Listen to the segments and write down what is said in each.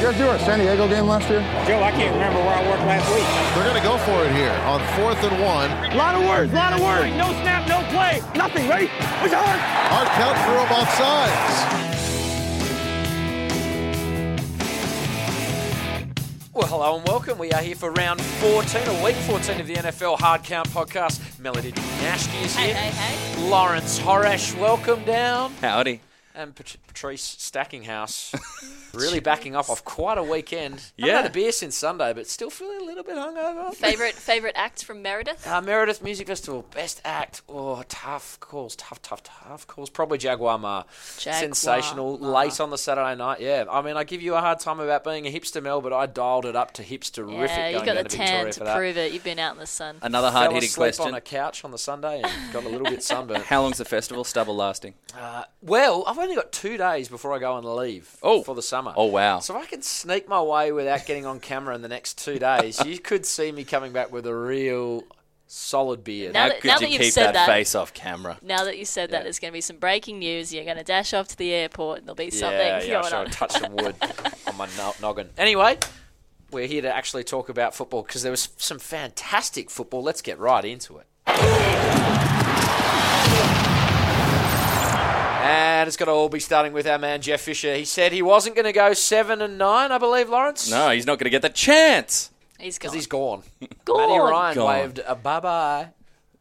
You guys do our San Diego game last year? Joe, I can't remember where I worked last week. They're going to go for it here on fourth and one. A lot of words, a lot of words. No snap, no play, nothing. Ready? Push hard. Hard count for them off sides. Well, hello and welcome. We are here for round 14, or week 14 of the NFL Hard Count podcast. Melody Nashki is Hey, here. hey, hey. Lawrence Horash, welcome down. Howdy. And Pat- Patrice Stackinghouse, really backing up off quite a weekend. Haven't Yeah. had a beer since Sunday, but still feeling a little bit hungover. Favorite favorite act from Meredith? Uh, Meredith Music Festival, best act. Oh, tough calls, tough, tough, tough calls. Probably Jaguar Ma. Jaguar Sensational. Ma. Late on the Saturday night, yeah. I mean, I give you a hard time about being a hipster, Mel, but I dialed it up to hipsterific yeah, you've got the to tan Victoria to for that. prove it. You've been out in the sun. Another hard hitting asleep question. on a couch on the Sunday and got a little bit sunburned. How long's the festival stubble lasting? Uh, well, I've only got two days before I go on leave Oh. for the summer. Oh, wow. So if I can sneak my way without getting on camera in the next two days, you could see me coming back with a real solid beard. Now How that- could now you that you've keep said that, that- face off camera? Now that you said Yeah. that, there's going to be some breaking news. You're going to dash off to the airport, and there'll be something yeah, yeah, going sure. on. Touch some wood on my no- noggin. Anyway, we're here to actually talk about football because there was some fantastic football. Let's get right into it. And it's got to all be starting with our man Jeff Fisher. He said he wasn't going to go seven and nine, I believe, Lawrence. No, he's not going to get the chance. He's gone. because he's gone. Gone. Matty Ryan Gone. waved a bye bye,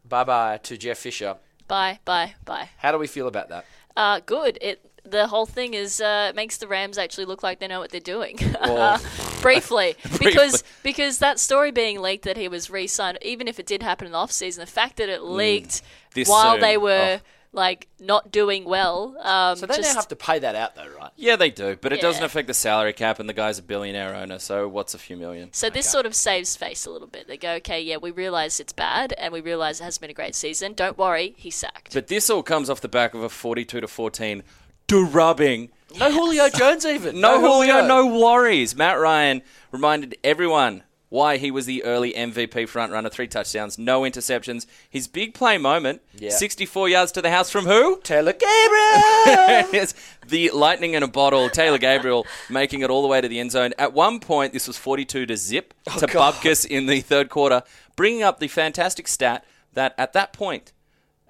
bye bye to Jeff Fisher. Bye, bye, bye. How do we feel about that? Uh, good. It the whole thing is uh, makes the Rams actually look like they know what they're doing. Well- briefly, because because that story being leaked that he was re-signed, even if it did happen in the off season, the fact that it leaked Mm. This while soon. they were Oh. Like not doing well, um, So they just now have to pay that out, though, right? Yeah, they do, but it doesn't affect the salary cap, and the guy's a billionaire owner, so what's a few million? So this sort of saves face a little bit. They go, okay, yeah, we realise it's bad, and we realise it hasn't been a great season. Don't worry, he's sacked. But this all comes off the back of a 42 to 14 drubbing. No Julio Jones, even. No, Julio, no worries. Matt Ryan reminded everyone why he was the early MVP frontrunner. Three touchdowns, no interceptions. His big play moment, Yeah. 64 yards to the house from who? Taylor Gabriel. Yes, the lightning in a bottle. Taylor Gabriel making it all the way to the end zone. At one point, this was 42 to zip to God. Bubkus in the third quarter, bringing up the fantastic stat that at that point,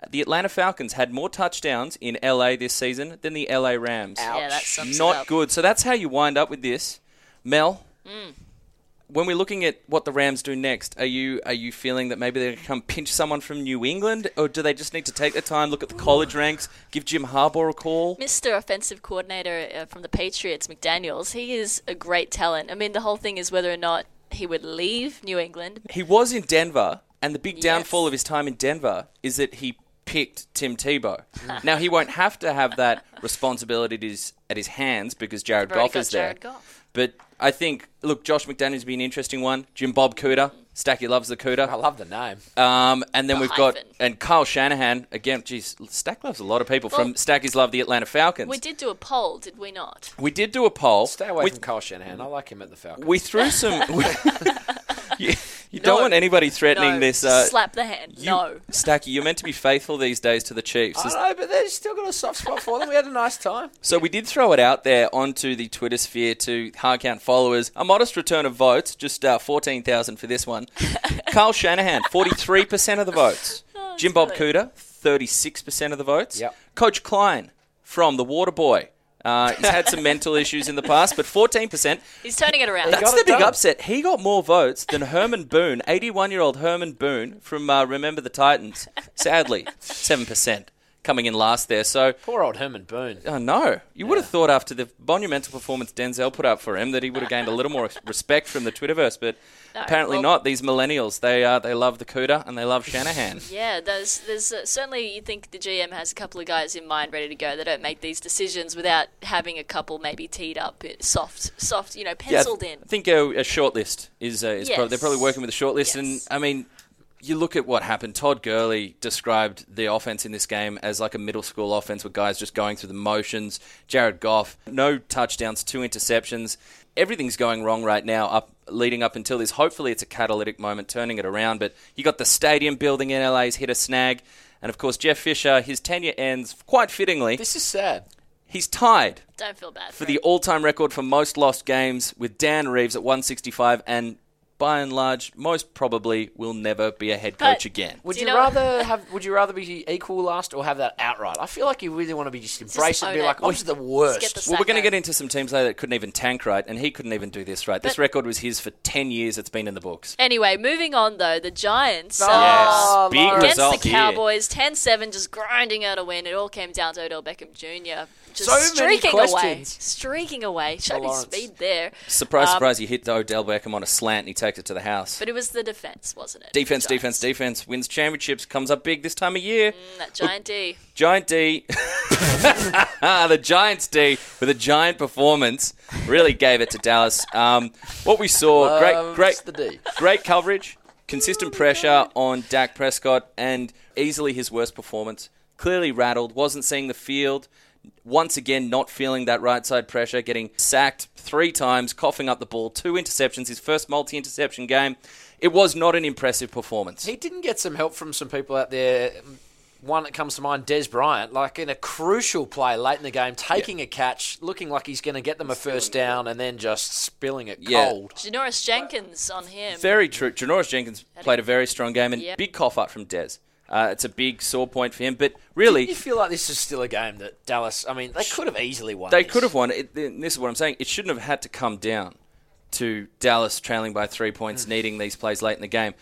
the Atlanta Falcons had more touchdowns in LA this season than the LA Rams. Yeah, that sums it Not up. good. So that's how you wind up with this. Mel, Mm. When we're looking at what the Rams do next, are you are you feeling that maybe they're going to come pinch someone from New England, or do they just need to take their time, look at the college ranks, give Jim Harbaugh a call? Mr. Offensive Coordinator uh, from the Patriots, McDaniels, he is a great talent. I mean, the whole thing is whether or not he would leave New England. He was in Denver, and the big Yes. downfall of his time in Denver is that he picked Tim Tebow. now he won't have to have that responsibility at his, at his hands because Jared Goff is there. Jared Goff. But I think, look, Josh McDaniels be an interesting one. Jim Bob Cooter, Stacky loves the Cooter. I love the name. Um, and then The we've got and Kyle Shanahan again. Geez, Stack loves a lot of people. Well- from Stacky's love the Atlanta Falcons. We did do a poll, did we not? We did do a poll. Stay away we, from Kyle Shanahan. I like him at the Falcons. we threw some. you you don't want anybody threatening no. this. Uh, Slap the hand. you, no. Stacky, you're meant to be faithful these days to the Chiefs. I know, but they've still got a soft spot for them. We had a nice time. So we did throw it out there onto the Twitter sphere to hard count followers. A modest return of votes, just uh, 14,000 for this one. Kyle Shanahan, 43% of the votes. Jim Bob brilliant. Cooter, 36% of the votes. Yep. Coach Klein from the Water Boy. Uh, he's had some mental issues in the past, but 14%. He's turning it around. That's the big done. upset. He got more votes than Herman Boone, 81 year old Herman Boone from uh, Remember the Titans. Sadly, 7% coming in last there. So Poor old Herman Boone. Oh no! You would have thought after the monumental performance Denzel put up for him that he would have gained a little more respect from the Twitterverse, but No, apparently well- not. These millennials, they uh, they love the Cooter and they love Shanahan. Yeah, there's there's uh, certainly you think the GM has a couple of guys in mind ready to go. They don't make these decisions without having a couple maybe teed up, uh, soft, soft, you know, Yeah, penciled in. I think a, a short list is, uh, is Yes. probably, they're probably working with a short list, and I mean. You look at what happened. Todd Gurley described the offense in this game as like a middle school offense with guys just going through the motions. Jared Goff, no touchdowns, two interceptions. Everything's going wrong right now, up leading up until this. Hopefully, it's a catalytic moment, turning it around. But you got the stadium building in LA's hit a snag, and of course Jeff Fisher. His tenure ends quite fittingly. This is sad. He's tied Don't feel bad for for the him. all-time record for most lost games with Dan Reeves at 165 and by and large most probably will never be a head But- coach again. Would Do you, you know- rather have? Would you rather be equal last or have that outright? I feel like you really want to be just embrace it, and be it. like, I'm just the worst. get the Well, we're going to get into some teams later that couldn't even tank right, and he couldn't even do this right. This But- record was his for 10 years. It's been in the books. Anyway, moving on though, the Giants. uh, Oh, Yes, big against result the here. Cowboys, 10-7, just grinding out a win. It all came down to Odell Beckham Jr. Just So many streaking away, streaking away. Showed his speed there. Surprise, Um, surprise, he hit the Odell Beckham on a slant and he takes it to the house. But it was the defense, wasn't it? Defense, defense, defense. Wins championships, comes up big this time of year. Mm, That giant D. Giant D. the Giants D with a giant performance really gave it to Dallas. Um, what we saw, great, great, the D. great coverage, consistent pressure on Dak Prescott, and easily his worst performance. Clearly rattled, wasn't seeing the field. Once again, not feeling that right side pressure, getting sacked three times, coughing up the ball, two interceptions, his first multi interception game. It was not an impressive performance. He didn't get some help from some people out there. One that comes to mind, Dez Bryant, like in a crucial play late in the game, taking a catch, looking like he's going to get them a first down, and then just spilling it Yeah. cold. Janoris Jenkins on him. Very true. Janoris Jenkins played a very strong game and Yep. big cough up from Dez. Uh, it's a big sore point for him, but really, You feel like this is still a game that Dallas. I mean, they could have easily won. they this. could have won. It, this is what I'm saying. It shouldn't have had to come down to Dallas trailing by three points, needing these plays late in the game.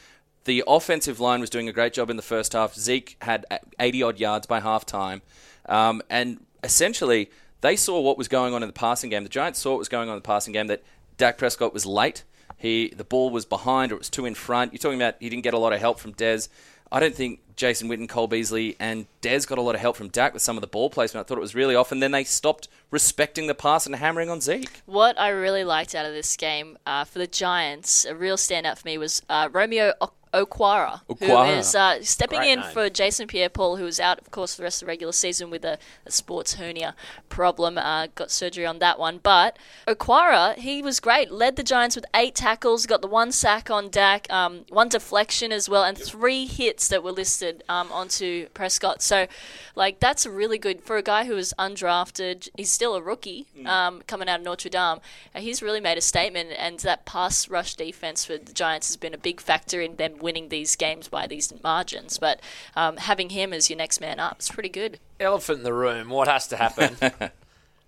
The offensive line was doing a great job in the first half. Zeke had 80 odd yards by halftime, um, and essentially they saw what was going on in the passing game. The Giants saw what was going on in the passing game. That Dak Prescott was late. He the ball was behind or it was too in front. You're talking about he didn't get a lot of help from Dez. I don't think Jason Witten, Cole Beasley, and Dez got a lot of help from Dak with some of the ball placement. I thought it was really off, and then they stopped respecting the pass and hammering on Zeke. What I really liked out of this game uh, for the Giants, a real standout for me was uh, Romeo o- Okwara, Okwara. who is uh, stepping Great in name. for Jason Pierre-Paul, who was out, of course, for the rest of the regular season with a, a sports hernia problem. Uh, got surgery on that one, but Okwara, he was great. Led the Giants with eight tackles, got the one sack on Dak, um, one deflection as well, and three hits that were listed um, onto Prescott. So, like, that's really good for a guy who was undrafted. He's still a rookie um, coming out of Notre Dame. Uh, he's really made a statement, and that pass rush defense for the Giants has been a big factor in them winning these games by these margins. But um, having him as your next man up is pretty good. Elephant in the room. What has to happen?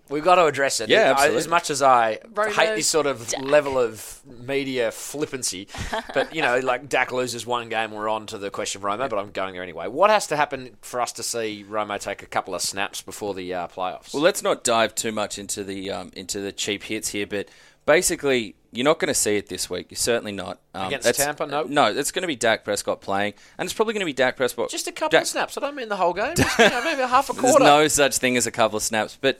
We've got to address it. Yeah, I- absolutely. as much as I Romo hate this sort of Dak. level of media flippancy, but you know, like Dak loses one game, we're on to the question of Romo. But I'm going there anyway. What has to happen for us to see Romo take a couple of snaps before the uh, playoffs? Well, let's not dive too much into the um, into the cheap hits here, but basically, you're not going to see it this week. You're certainly not um, Against Tampa? No? no. It's going to be Dak Prescott playing, and it's probably going to be Dak Prescott. just a couple Dak- of snaps. I don't mean the whole game. Just, you know, maybe a half a quarter. There's no such thing as a couple of snaps, but.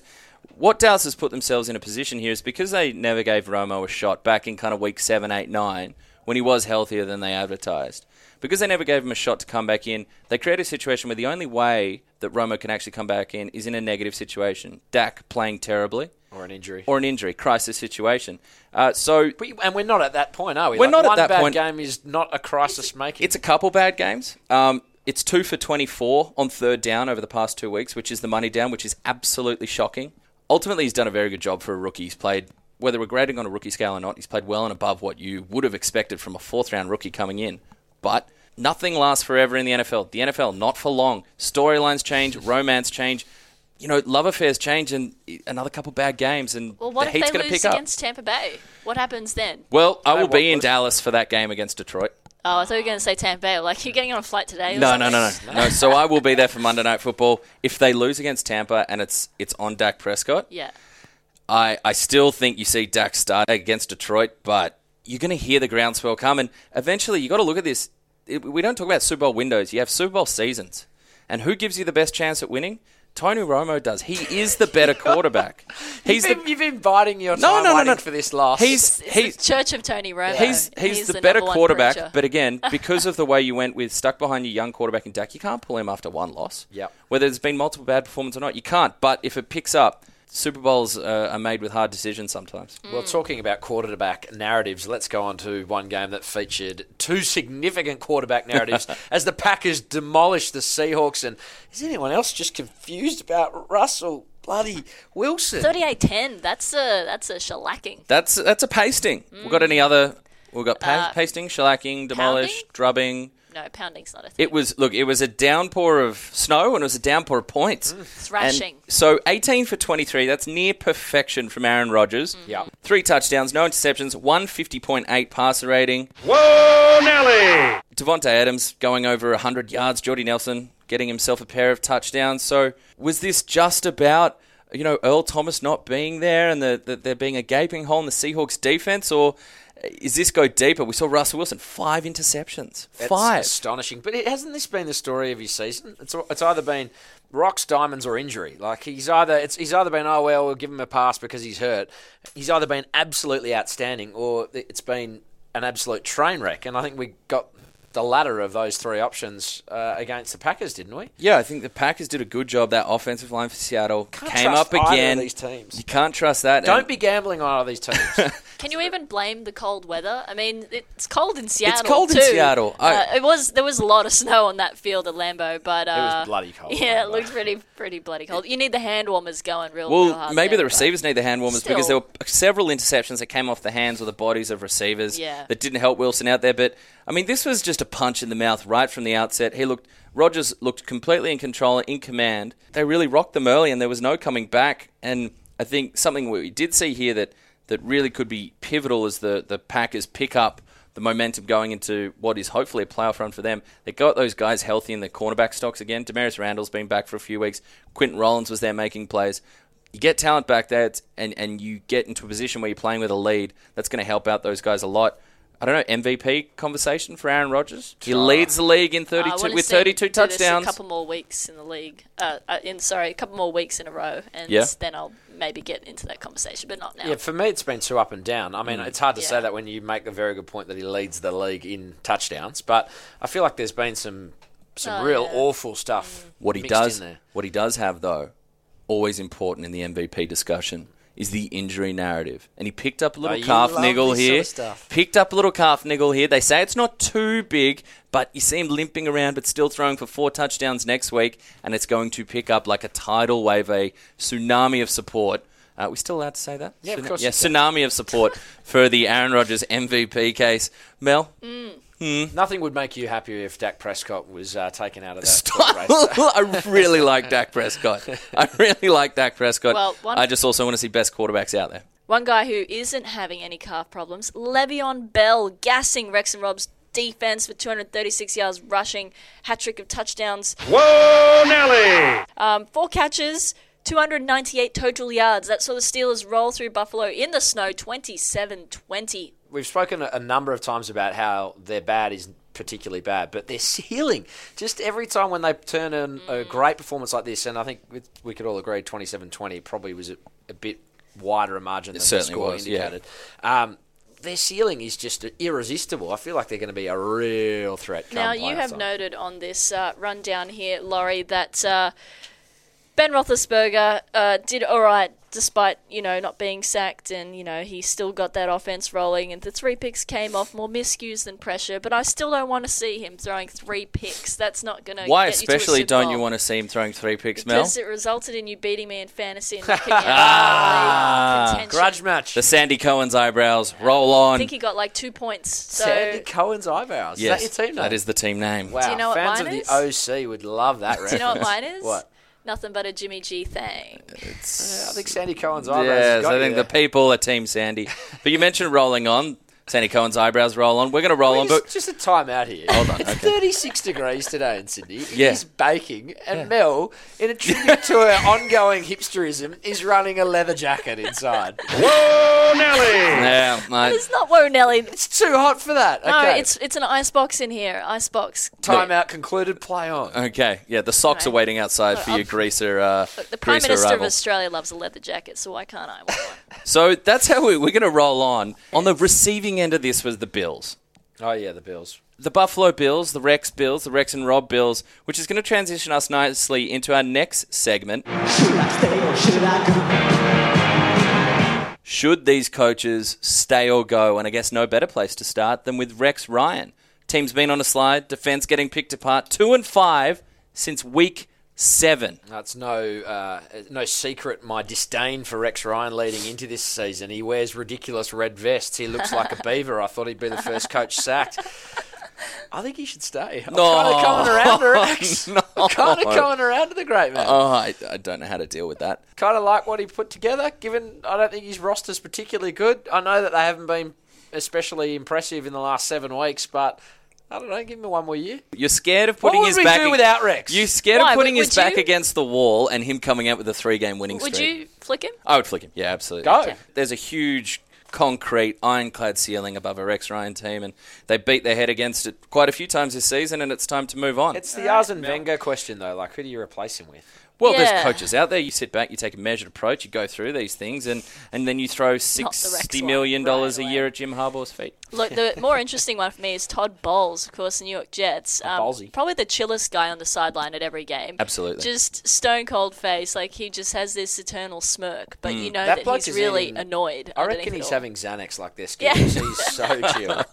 What Dallas has put themselves in a position here is because they never gave Romo a shot back in kind of week seven, eight, nine, when he was healthier than they advertised. Because they never gave him a shot to come back in, they create a situation where the only way that Romo can actually come back in is in a negative situation. Dak playing terribly, or an injury. or an injury, crisis situation. Uh, so But, and we're not at that point, are we? We're Like, not at one that bad point. game is not a crisis making. it's a couple bad games. Um, it's two for 24 on third down over the past two weeks, which is the money down, which is absolutely shocking. Ultimately, he's done a very good job for a rookie. He's played, whether we're grading on a rookie scale or not, he's played well and above what you would have expected from a fourth round rookie coming in. But nothing lasts forever in the NFL. The NFL, not for long. Storylines change, romance change. You know, love affairs change, and another couple bad games, and Well, what the if heat's they going to pick up. against Tampa Bay? What happens then? Well, I will be in Dallas for that game against Detroit. Oh, I thought you were going to say Tampa Bay. Like, you're getting on a flight today? No, no, no, no, no. So I will be there for Monday Night Football. If they lose against Tampa and it's it's on Dak Prescott, Yeah. I, I still think you see Dak start against Detroit, but you're going to hear the groundswell come, and eventually you got to look at this. It- we don't talk about Super Bowl windows. You have Super Bowl seasons, and who gives you the best chance at winning? Tony Romo does. He is the better quarterback. He's you've, the you've been biding your time No, no, no, no. for this last. he's It's he's the Church of Tony Romo. He's he's, the, the better quarterback, preacher. but again, because of the way you went with stuck behind your young quarterback in Dak, you can't pull him after one loss. Yep. Whether there's been multiple bad performances or not, you can't. But if it picks up, Super Bowls uh, are made with hard decisions sometimes. Well, talking about quarterback narratives, let's go on to one game that featured two significant quarterback narratives as the Packers demolished the Seahawks. And is anyone else just confused about Russell? bloody Wilson. 38-10. That's a that's a shellacking. That's that's a pasting. We've got any other? We've got pa- Uh, pasting, shellacking, demolished, pounding? drubbing. No, pounding's not a thing. It was look. It was a downpour of snow and it was a downpour of points. Mm. Thrashing. And so 18 for 23. That's near perfection from Aaron Rodgers. Mm-hmm. Yeah. Three touchdowns, no interceptions, 150.8 passer rating. Whoa, Nelly! Davante Adams going over 100 yards. Jordy Nelson getting himself a pair of touchdowns. So was this just about you know Earl Thomas not being there and the, the, there being a gaping hole in the Seahawks defense, or is this go deeper? We saw Russell Wilson five interceptions, It's five. astonishing. But it, hasn't this been the story of his season? It's it's either been rocks, diamonds, or injury. Like he's either it's he's either been oh well we'll give him a pass because he's hurt. He's either been absolutely outstanding or it's been an absolute train wreck. And I think we got the latter of those three options uh, against the Packers, didn't we? Yeah, I think the Packers did a good job. That offensive line for Seattle Can't came trust up either of again. these teams. You can't trust that. Don't And- be gambling on either of these teams. Can you even blame the cold weather? I mean, it's cold in Seattle. It's cold in too. Seattle. I- Uh, it was there was a lot of snow on that field at Lambeau, but uh, was bloody cold at Yeah, it Lambeau. looked pretty pretty bloody cold. You need the hand warmers going real, real Well, hard. maybe there, the receivers need the hand warmers because there were several interceptions that came off the hands or the bodies of receivers Yeah. that didn't help Wilson out there. But I mean, this was just a punch in the mouth right from the outset. He looked, Rodgers looked completely in control, in command. They really rocked them early, and there was no coming back. And I think something we did see here that that really could be pivotal as the the Packers pick up the momentum going into what is hopefully a playoff run for them. They got those guys healthy in the cornerback stocks again. Damarious Randall's been back for a few weeks. Quinten Rollins was there making plays. You get talent back there, and and you get into a position where you're playing with a lead. That's going to help out those guys a lot. I don't know MVP conversation for Aaron Rodgers. He leads the league in I 32 wanna with see him 32 do this touchdowns. A couple more weeks in the league. Uh, uh, in sorry, a couple more weeks in a row, and Yeah. then I'll maybe get into that conversation, but not now. Yeah, for me, it's been too up and down. I mean, it's hard to say that when you make the very good point that he leads the league in touchdowns, but I feel like there's been some some Oh, real yeah. awful stuff. What he mixed does, in there. what he does have though, always important in the MVP discussion is the injury narrative. And he picked up a little Oh, calf niggle this sort here. of stuff. Picked up a little calf niggle here. They say it's not too big, but you see him limping around, but still throwing for four touchdowns next week, and it's going to pick up like a tidal wave, a tsunami of support. Uh, we still allowed to say that? Yeah, of course Yeah, you can. tsunami of support for the Aaron Rodgers MVP case. Mel, Nothing would make you happier if Dak Prescott was uh, taken out of that sort of race. I really like Dak Prescott. I really like Dak Prescott. Well, one- I just also want to see best quarterbacks out there. One guy who isn't having any calf problems, Le'Veon Bell, gassing Rex and Rob's defense with 236 yards rushing, hat trick of touchdowns, Whoa, Nelly! um, four catches, 298 total yards. That saw the Steelers roll through Buffalo in the snow, 27-20. We've spoken a, a number of times about how their bad is particularly bad, but their ceiling, just every time when they turn in a great performance like this, and I think we, we could all agree 27-20 probably was a, a bit wider a margin than the score was, yeah. indicated. Um, their ceiling is just irresistible. I feel like they're going to be a real threat. Now, you have time. noted on this uh, rundown here, Laurie, that uh, Ben Roethlisberger uh, did all right despite, you know, not being sacked and, you know, he still got that offense rolling and the three picks came off more miscues than pressure, but I still don't want to see him throwing three picks. That's not going to Why get you to a especially don't Bowl. you want to see him throwing three picks, Mel? Because it resulted in you beating me in fantasy and knocking me out of the. Grudge match. The Sandy Cohen's eyebrows roll on. I think he got like two points. So Sandy Cohen's eyebrows. yes, is that your team name? that is the team name. Wow, Do you know what fans mine of is? the OC would love that do you know what mine is? What? Nothing but a Jimmy G thing. Yeah, I think Sandy Cohen's eyebrows. has Yes, got I you think there. the people are Team Sandy. but you mentioned rolling on. Sandy Cohen's eyebrows roll on. We're going to roll on, Just, but just a time out here. Hold on, It's okay. 36 degrees today in Sydney. It Yeah. is baking, and Mel, in a tribute to her ongoing hipsterism, is running a leather jacket inside. Whoa, Nelly! yeah, mate. It's not Whoa Nelly. It's too hot for that. Okay. No, it's it's an ice box in here. Ice box. time out concluded. Play on. Okay, yeah, the socks are Right. waiting outside for Look, your greaser. Uh, The Prime greaser Minister of arrival. Australia loves a leather jacket, so why can't I want one? So that's how we, we're going to roll on. On the receiving end of this was the Bills. Oh yeah, the Bills. The Buffalo Bills, the Rex Bills, the Rex and Rob Bills, which is going to transition us nicely into our next segment. Should these coaches stay or go? And I guess no better place to start than with Rex Ryan. Team's been on a slide, defense getting picked apart, two and five since week Seven. That's no uh, no secret. My disdain for Rex Ryan leading into this season. He wears ridiculous red vests. He looks like a beaver. I thought he'd be the first coach sacked. I think he should stay. I'm No. kind of coming around to Rex. No. I'm kind of coming around to the great man. Oh, I, I don't know how to deal with that. kind of like what he put together. Given I don't think his roster's particularly good. I know that they haven't been especially impressive in the last seven weeks, but I don't know. Give me one more year. You're scared of What putting would his we back. do without Rex? You're scared Why? of putting Would- his would back you? against the wall and him coming out with a three-game winning streak. Would streak. you flick him? I would flick him. Yeah, absolutely. Go. Okay. There's a huge concrete ironclad ceiling above a Rex Ryan team, and they beat their head against it quite a few times this season, and it's time to move on. It's the Arsene Wenger question though. Like, who do you replace him with? Well, Yeah. there's coaches out there. You sit back, you take a measured approach, you go through these things, and, and then you throw Rex sixty one million dollars right a year at Jim Harbaugh's feet. Look, the more interesting one for me is Todd Bowles, of course, the New York Jets. Um, Ballsy. Probably the chillest guy on the sideline at every game. Absolutely. Just stone cold face, like he just has this eternal smirk, but you know That that, he's really eating- annoyed. I underneath reckon he's having Xanax like this. Yeah. He's so chill.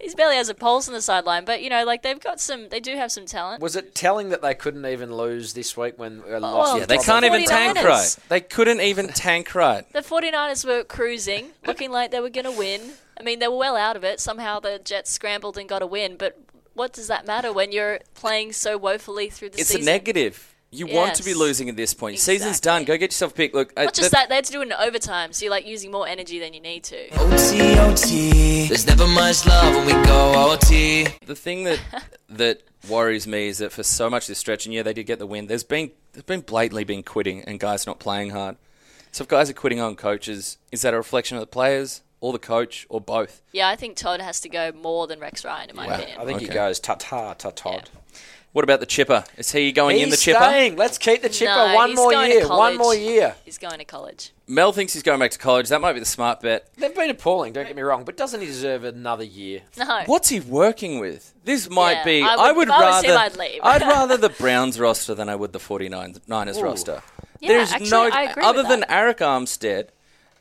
He barely has a pulse on the sideline, but you know, like they've got some. They do have some talent. Was it telling that they couldn't even lose this week when uh, Oh, lost? yeah, they Robert can't even 49ers. tank right. They couldn't even tank right. The 49ers were cruising, looking like they were going to win. I mean, they were well out of it. Somehow the Jets scrambled and got a win, but what does that matter when you're playing so woefully through the It's season? It's a negative. You want to be losing at this point. Season's done. Go get yourself a pick. Look, uh, Not just that, they had to do it in overtime, so you're like using more energy than you need to. OT, OT. There's never much love when we go OT. the thing that that worries me is that for so much of this stretch, and yeah, they did get the win. There's been there's been blatantly been quitting and guys not playing hard. So if guys are quitting on coaches, is that a reflection of the players or the coach or both? Yeah, I think Todd has to go more than Rex Ryan, in my Wow. opinion. I think he goes ta ta ta Todd. What about the chipper? Is he going in the He's chipper? staying. Let's keep the chipper No, one more year. One more year. He's going to college. Mel thinks he's going back to college. That might be the smart bet. They've been appalling. Don't get me wrong, but doesn't he deserve another year? No. What's he working with? This might Yeah, be. I I would- would, if I was rather. him, I'd leave. rather the Browns roster than I would the 49ers Ooh. roster. Yeah, There's actually, no I agree other with than that. Arik Armstead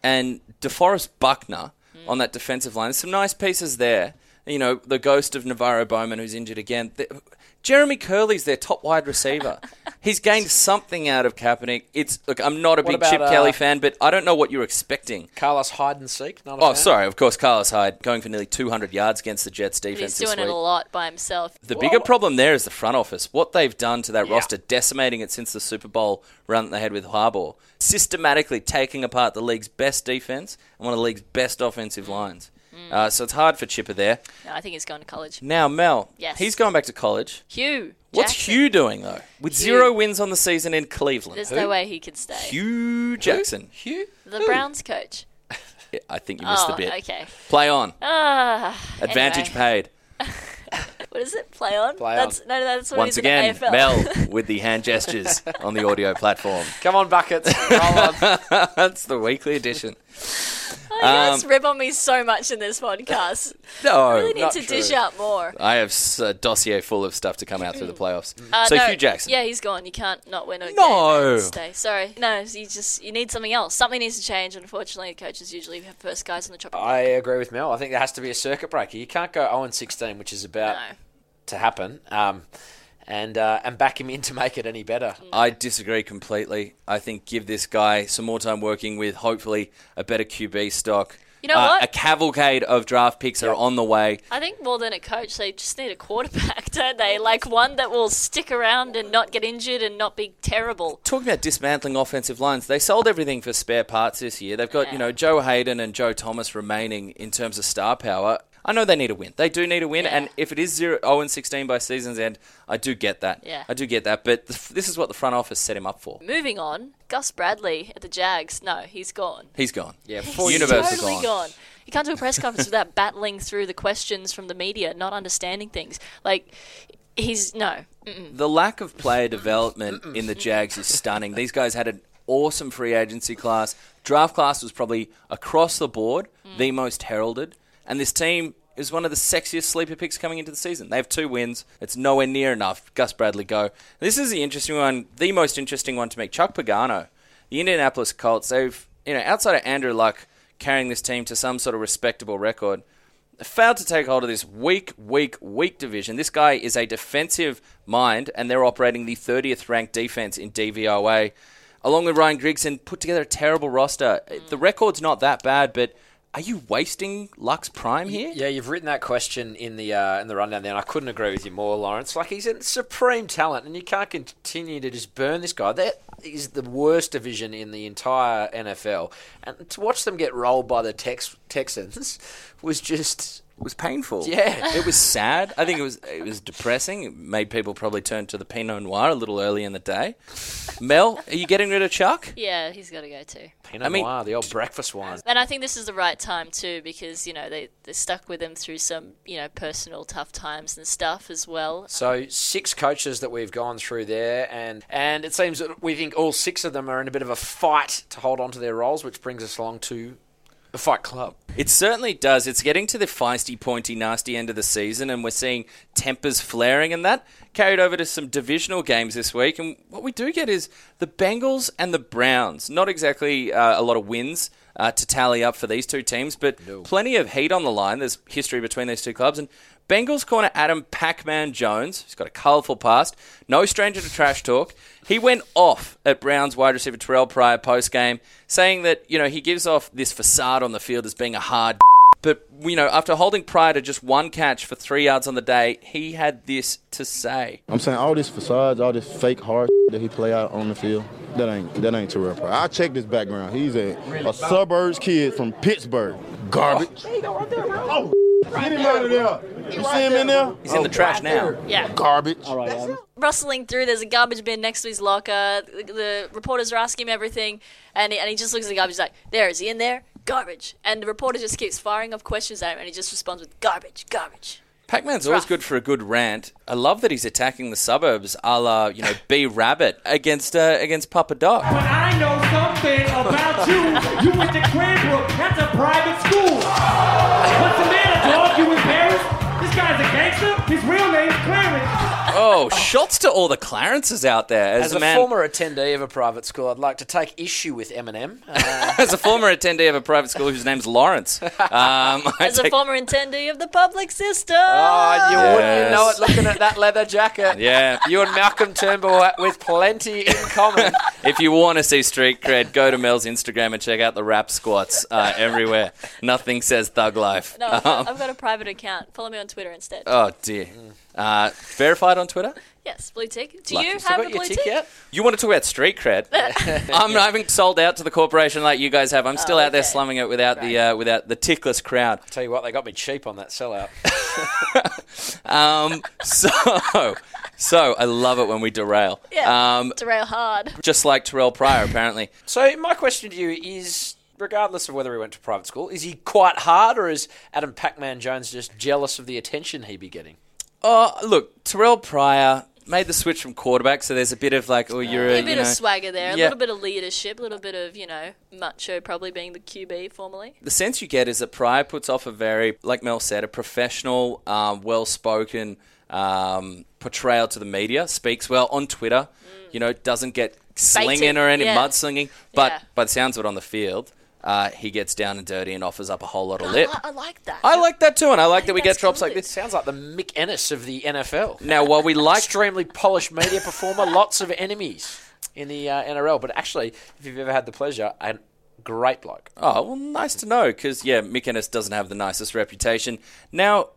and DeForest Buckner Mm. on that defensive line. There's some nice pieces there. You know, the ghost of NaVorro Bowman who's injured again. The- Jeremy Kerley's their top wide receiver. He's gained something out of Kaepernick. It's look, I'm not a What big about, Chip uh, Kelly fan, but I don't know what you're expecting. Carlos hide and seek. Not a Oh, fan? sorry, of course, Carlos Hyde going for nearly 200 yards against the Jets But defense he's this doing week. it a lot by himself. The bigger problem there is the front office. What they've done to that Yeah. roster, decimating it since the Super Bowl run that they had with Harbaugh, systematically taking apart the league's best defense and one of the league's best offensive lines. Mm. Uh, so it's hard for Chipper there. No, I think he's going to college. Now, Mel, Yes. he's going back to college. Hue. What's Jackson. Hue doing though? With Hue. zero wins on the season in Cleveland, There's no way he can stay. Hue Jackson. Hue. The Browns coach. Yeah, I think you missed Oh, a bit. okay. Play on. Ah, Advantage anyway. paid. What is it? Play on. Play that's, No, that's what Once he's again, in the AFL. Mel with the hand gestures on the audio platform. Come on, buckets. Roll on. That's the weekly edition. You guys Um, rib on me so much in this podcast. No, I really need not to true. dish out more. I have a dossier full of stuff to come out through the playoffs. Uh, so no, Hue Jackson. Yeah, he's gone. You can't not win a No. game stay. Sorry. No, you just you need something else. Something needs to change. Unfortunately, coaches usually have first guys on the chopping block. I agree with Mel. I think there has to be a circuit breaker. You can't go 0 16, which is about No. to happen, um, and uh, and back him in to make it any better. I disagree completely. I think give this guy some more time working with hopefully a better QB stock. You know Uh, what? A cavalcade of draft picks are on the way. I think more than a coach, they just need a quarterback, don't they? Like one that will stick around and not get injured and not be terrible. Talking about dismantling offensive lines, they sold everything for spare parts this year. They've got, you know, Joe Haden and Joe Thomas remaining in terms of star power. I know they need a win. They do need a win, Yeah. and if it is 0 0 and 16 by season's end, I do get that. Yeah. I do get that, but this is what the front office set him up for. Moving on, Gus Bradley at the Jags. No, he's gone. He's gone. Yeah, you Universal totally gone. gone. You can't do a press conference without battling through the questions from the media, not understanding things. Like, he's no. The lack of player development in the Jags is stunning. These guys had an awesome free agency class. Draft class was probably across the board mm. the most heralded, and this team is one of the sexiest sleeper picks coming into the season. They have two wins. It's nowhere near enough. Gus Bradley go. This is the interesting one, the most interesting one to make. Chuck Pagano, the Indianapolis Colts. They've you know outside of Andrew Luck carrying this team to some sort of respectable record. failed to take hold of this weak, weak, weak division. This guy is a defensive mind, and they're operating the 30th ranked defense in DVOA. Along with Ryan Grigson, put together a terrible roster. The record's not that bad, but are you wasting Luck's Prime here? Yeah, you've written that question in the uh, in the rundown there, and I couldn't agree with you more, Lawrence. Like he's a supreme talent, and you can't continue to just burn this guy. That is the worst division in the entire NFL, and to watch them get rolled by the Tex- Texans was just was painful. Yeah. it was sad. I think it was it was depressing. It made people probably turn to the Pinot Noir a little early in the day. Mel, are you getting rid of Chuck? Yeah, he's got to go too. Pinot I mean- Noir, the old breakfast wine. And I think this is the right time too, because you know they they stuck with him through some you know personal tough times and stuff as well. So six coaches that we've gone through there, and and it seems that we think all six of them are in a bit of a fight to hold on to their roles, which brings us along to the Fight Club. It certainly does. It's getting to the feisty, pointy, nasty end of the season, and we're seeing tempers flaring, and that carried over to some divisional games this week. And what we do get is the Bengals and the Browns. Not exactly uh, a lot of wins uh, to tally up for these two teams, but plenty of heat on the line. There's history between these two clubs, and Bengals corner Adam Pac-Man Jones. He's got a colourful past. No stranger to trash talk. He went off at Browns wide receiver Terrelle Pryor post game, saying that you know he gives off this facade on the field as being a hard. But you know, after holding Pryor to just one catch for three yards on the day, he had this to say. I'm saying all this facades, all this fake hard that he play out on the field, that ain't that ain't Terrelle Pryor. I checked his background. He's a, a suburbs kid from Pittsburgh. Garbage. Oh, get him out of there. You see him in there? He's in the oh, trash now. Yeah. Garbage. Rustling through, there's a garbage bin next to his locker. The, the reporters are asking him everything, and he, and he just looks at the garbage like, "There, is he in there? Garbage." And the reporter just keeps firing off questions at him, and he just responds with, "Garbage, garbage." Pac-Man's always good for a good rant. I love that he's attacking the suburbs, a la you know B Rabbit against uh, against Papa Doc. But I know something about you. You went to Cranbrook. That's a private school. What's the Oh, shots to all the Clarences out there. As, As a a man, former attendee of a private school, I'd like to take issue with Eminem. Uh, as a former attendee of a private school whose name's Lawrence, um, I As a take- former attendee of the public system. oh, you wouldn't you know it looking at that leather jacket. yeah. You and Malcolm Turnbull with plenty in common. If you want to see street cred, go to Mel's Instagram and check out the rap squats uh, everywhere. Nothing says thug life. No, I've got, I've got a private account. Follow me on Twitter instead. Oh dear. Uh, verified on Twitter. yes, blue tick. Do Lucky. you Still have a blue tick tick? yet? You want to talk about street cred? I'm, I haven't sold out to the corporation like you guys have. I'm still Oh, out there okay. slumming it without the uh, without the tickless crowd. Tell you what, they got me cheap on that sellout. Um, so, so I love it when we derail. Yeah. Um, Derail hard. just like Terrelle Pryor, apparently. So my question to you is, regardless of whether he went to private school, is he quite hard, or is Adam Pac-Man Jones just jealous of the attention he be getting? Oh, look, Terrelle Pryor made the switch from quarterback, so there's a bit of like, oh, you're a, a bit you know, of swagger there, a yeah. little bit of leadership, a little bit of, you know, macho probably being the QB formerly. the sense you get is that Pryor puts off a very, like Mel said, a professional, um, well-spoken um, portrayal to the media. Speaks well on Twitter. You know, doesn't get slinging or any yeah. mudslinging, but Yeah. by the sounds of it on the field, uh, he gets down and dirty and offers up a whole lot of lip. I, I like that. I like that too, and I like that we get that's drops like this. Sounds like the Mick Ennis of the NFL. Now, while we like Extremely polished media performer, lots of enemies in the uh, NRL. But actually, if you've ever had the pleasure, a great bloke. Oh, well, nice to know because, yeah, Mick Ennis doesn't have the nicest reputation. Now,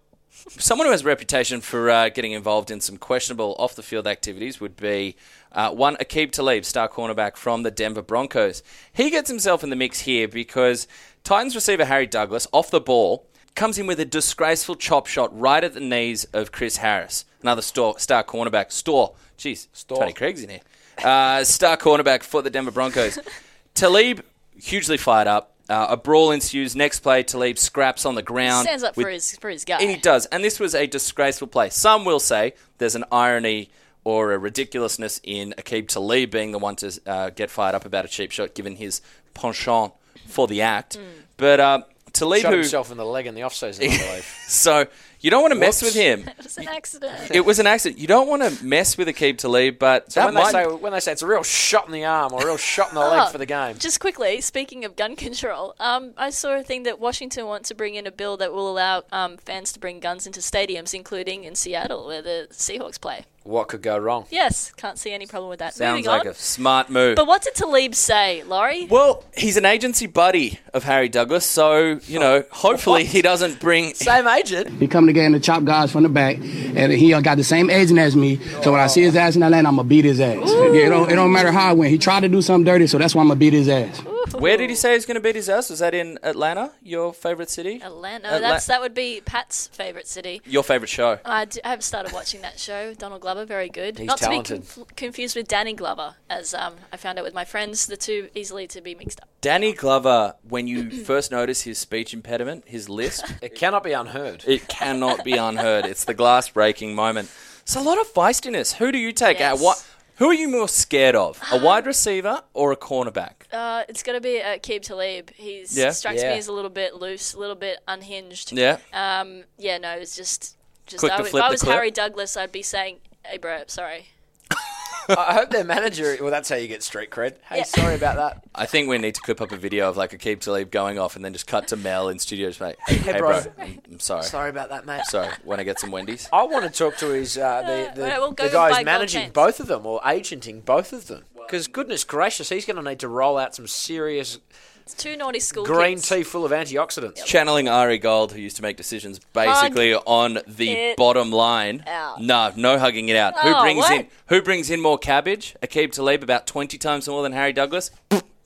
someone who has a reputation for uh, getting involved in some questionable off the field activities would be uh, one Aqib Talib, star cornerback from the Denver Broncos. He gets himself in the mix here because Titans receiver Harry Douglas, off the ball, comes in with a disgraceful chop shot right at the knees of Chris Harris, another star, star cornerback. Store. Jeez, Store. Tony Craig's in here. Uh, star cornerback for the Denver Broncos. Talib, hugely fired up. Uh, a brawl ensues. Next play, Talib scraps on the ground. Stands up with- for his for his guy. and he does. And this was a disgraceful play. Some will say there's an irony or a ridiculousness in Aqib Talib being the one to uh, get fired up about a cheap shot given his penchant for the act. But uh, Talib, Shot who himself in the leg in the off-season, I believe. so you don't want to mess with him. It was an accident. It was an accident. You don't want to mess with Aqib Talib, but So that when they, say, when they say it's a real shot in the arm or a real shot in the leg Oh, for the game, Just quickly, speaking of gun control, um, I saw a thing that Washington wants to bring in a bill that will allow um, fans to bring guns into stadiums, including in Seattle, where the Seahawks play. What could go wrong? Yes, can't see any problem with that. Sounds Moving like on. a smart move. But what did Talib say, Laurie? well, he's an agency buddy of Harry Douglas, so you know, hopefully he doesn't bring. Same agent. He come to the game to chop guys from the back, and he got the same agent as me. So when I see his ass in Atlanta, I'm gonna beat his ass. Yeah, it don't, it don't matter how I win. He tried to do something dirty, so that's why I'm gonna beat his ass. Where did he say he's going to beat his ass? Was that in Atlanta, your favorite city? Atlanta. Atla- that's that would be Pat's favorite city. Your favorite show? I have started watching that show. Donald Glover, very good. He's Not talented. to be conf- confused with Danny Glover, as um, I found out with my friends. The two easily to be mixed up. Danny Glover, when you first notice his speech impediment, his lisp, It cannot be unheard. it cannot be unheard. It's the glass breaking moment. It's a lot of feistiness. Who do you take Yes. out? What? Who are you more scared of? A wide receiver or a cornerback? Uh, it's got to be uh, Keeb Talib. He Yeah. strikes Yeah. me as a little bit loose, a little bit unhinged. Yeah. Um, yeah, no, it's just, just Quick I to would- flip if I the was clip. Harry Douglas, I'd be saying, "Hey, bro, sorry." I hope their manager. Well, that's how you get street cred. Hey, Yeah. sorry about that. I think we need to clip up a video of like a keep Talib going off and then just cut to Mel in studios, mate. Hey, hey, bro. bro, I'm, I'm sorry. Sorry about that, mate. Sorry. When I get some Wendy's? I want to talk to his uh, the, the, right, we'll go the guy buy who's managing gold both of them or agenting both of them. Because goodness gracious, he's going to need to roll out some serious It's two naughty school green kids. tea full of antioxidants. Channeling Ari Gold, who used to make decisions basically on the it bottom line. out. No, no hugging it out. who Oh, brings what? in Who brings in more cabbage? Aqib Talib about twenty times more than Harry Douglas.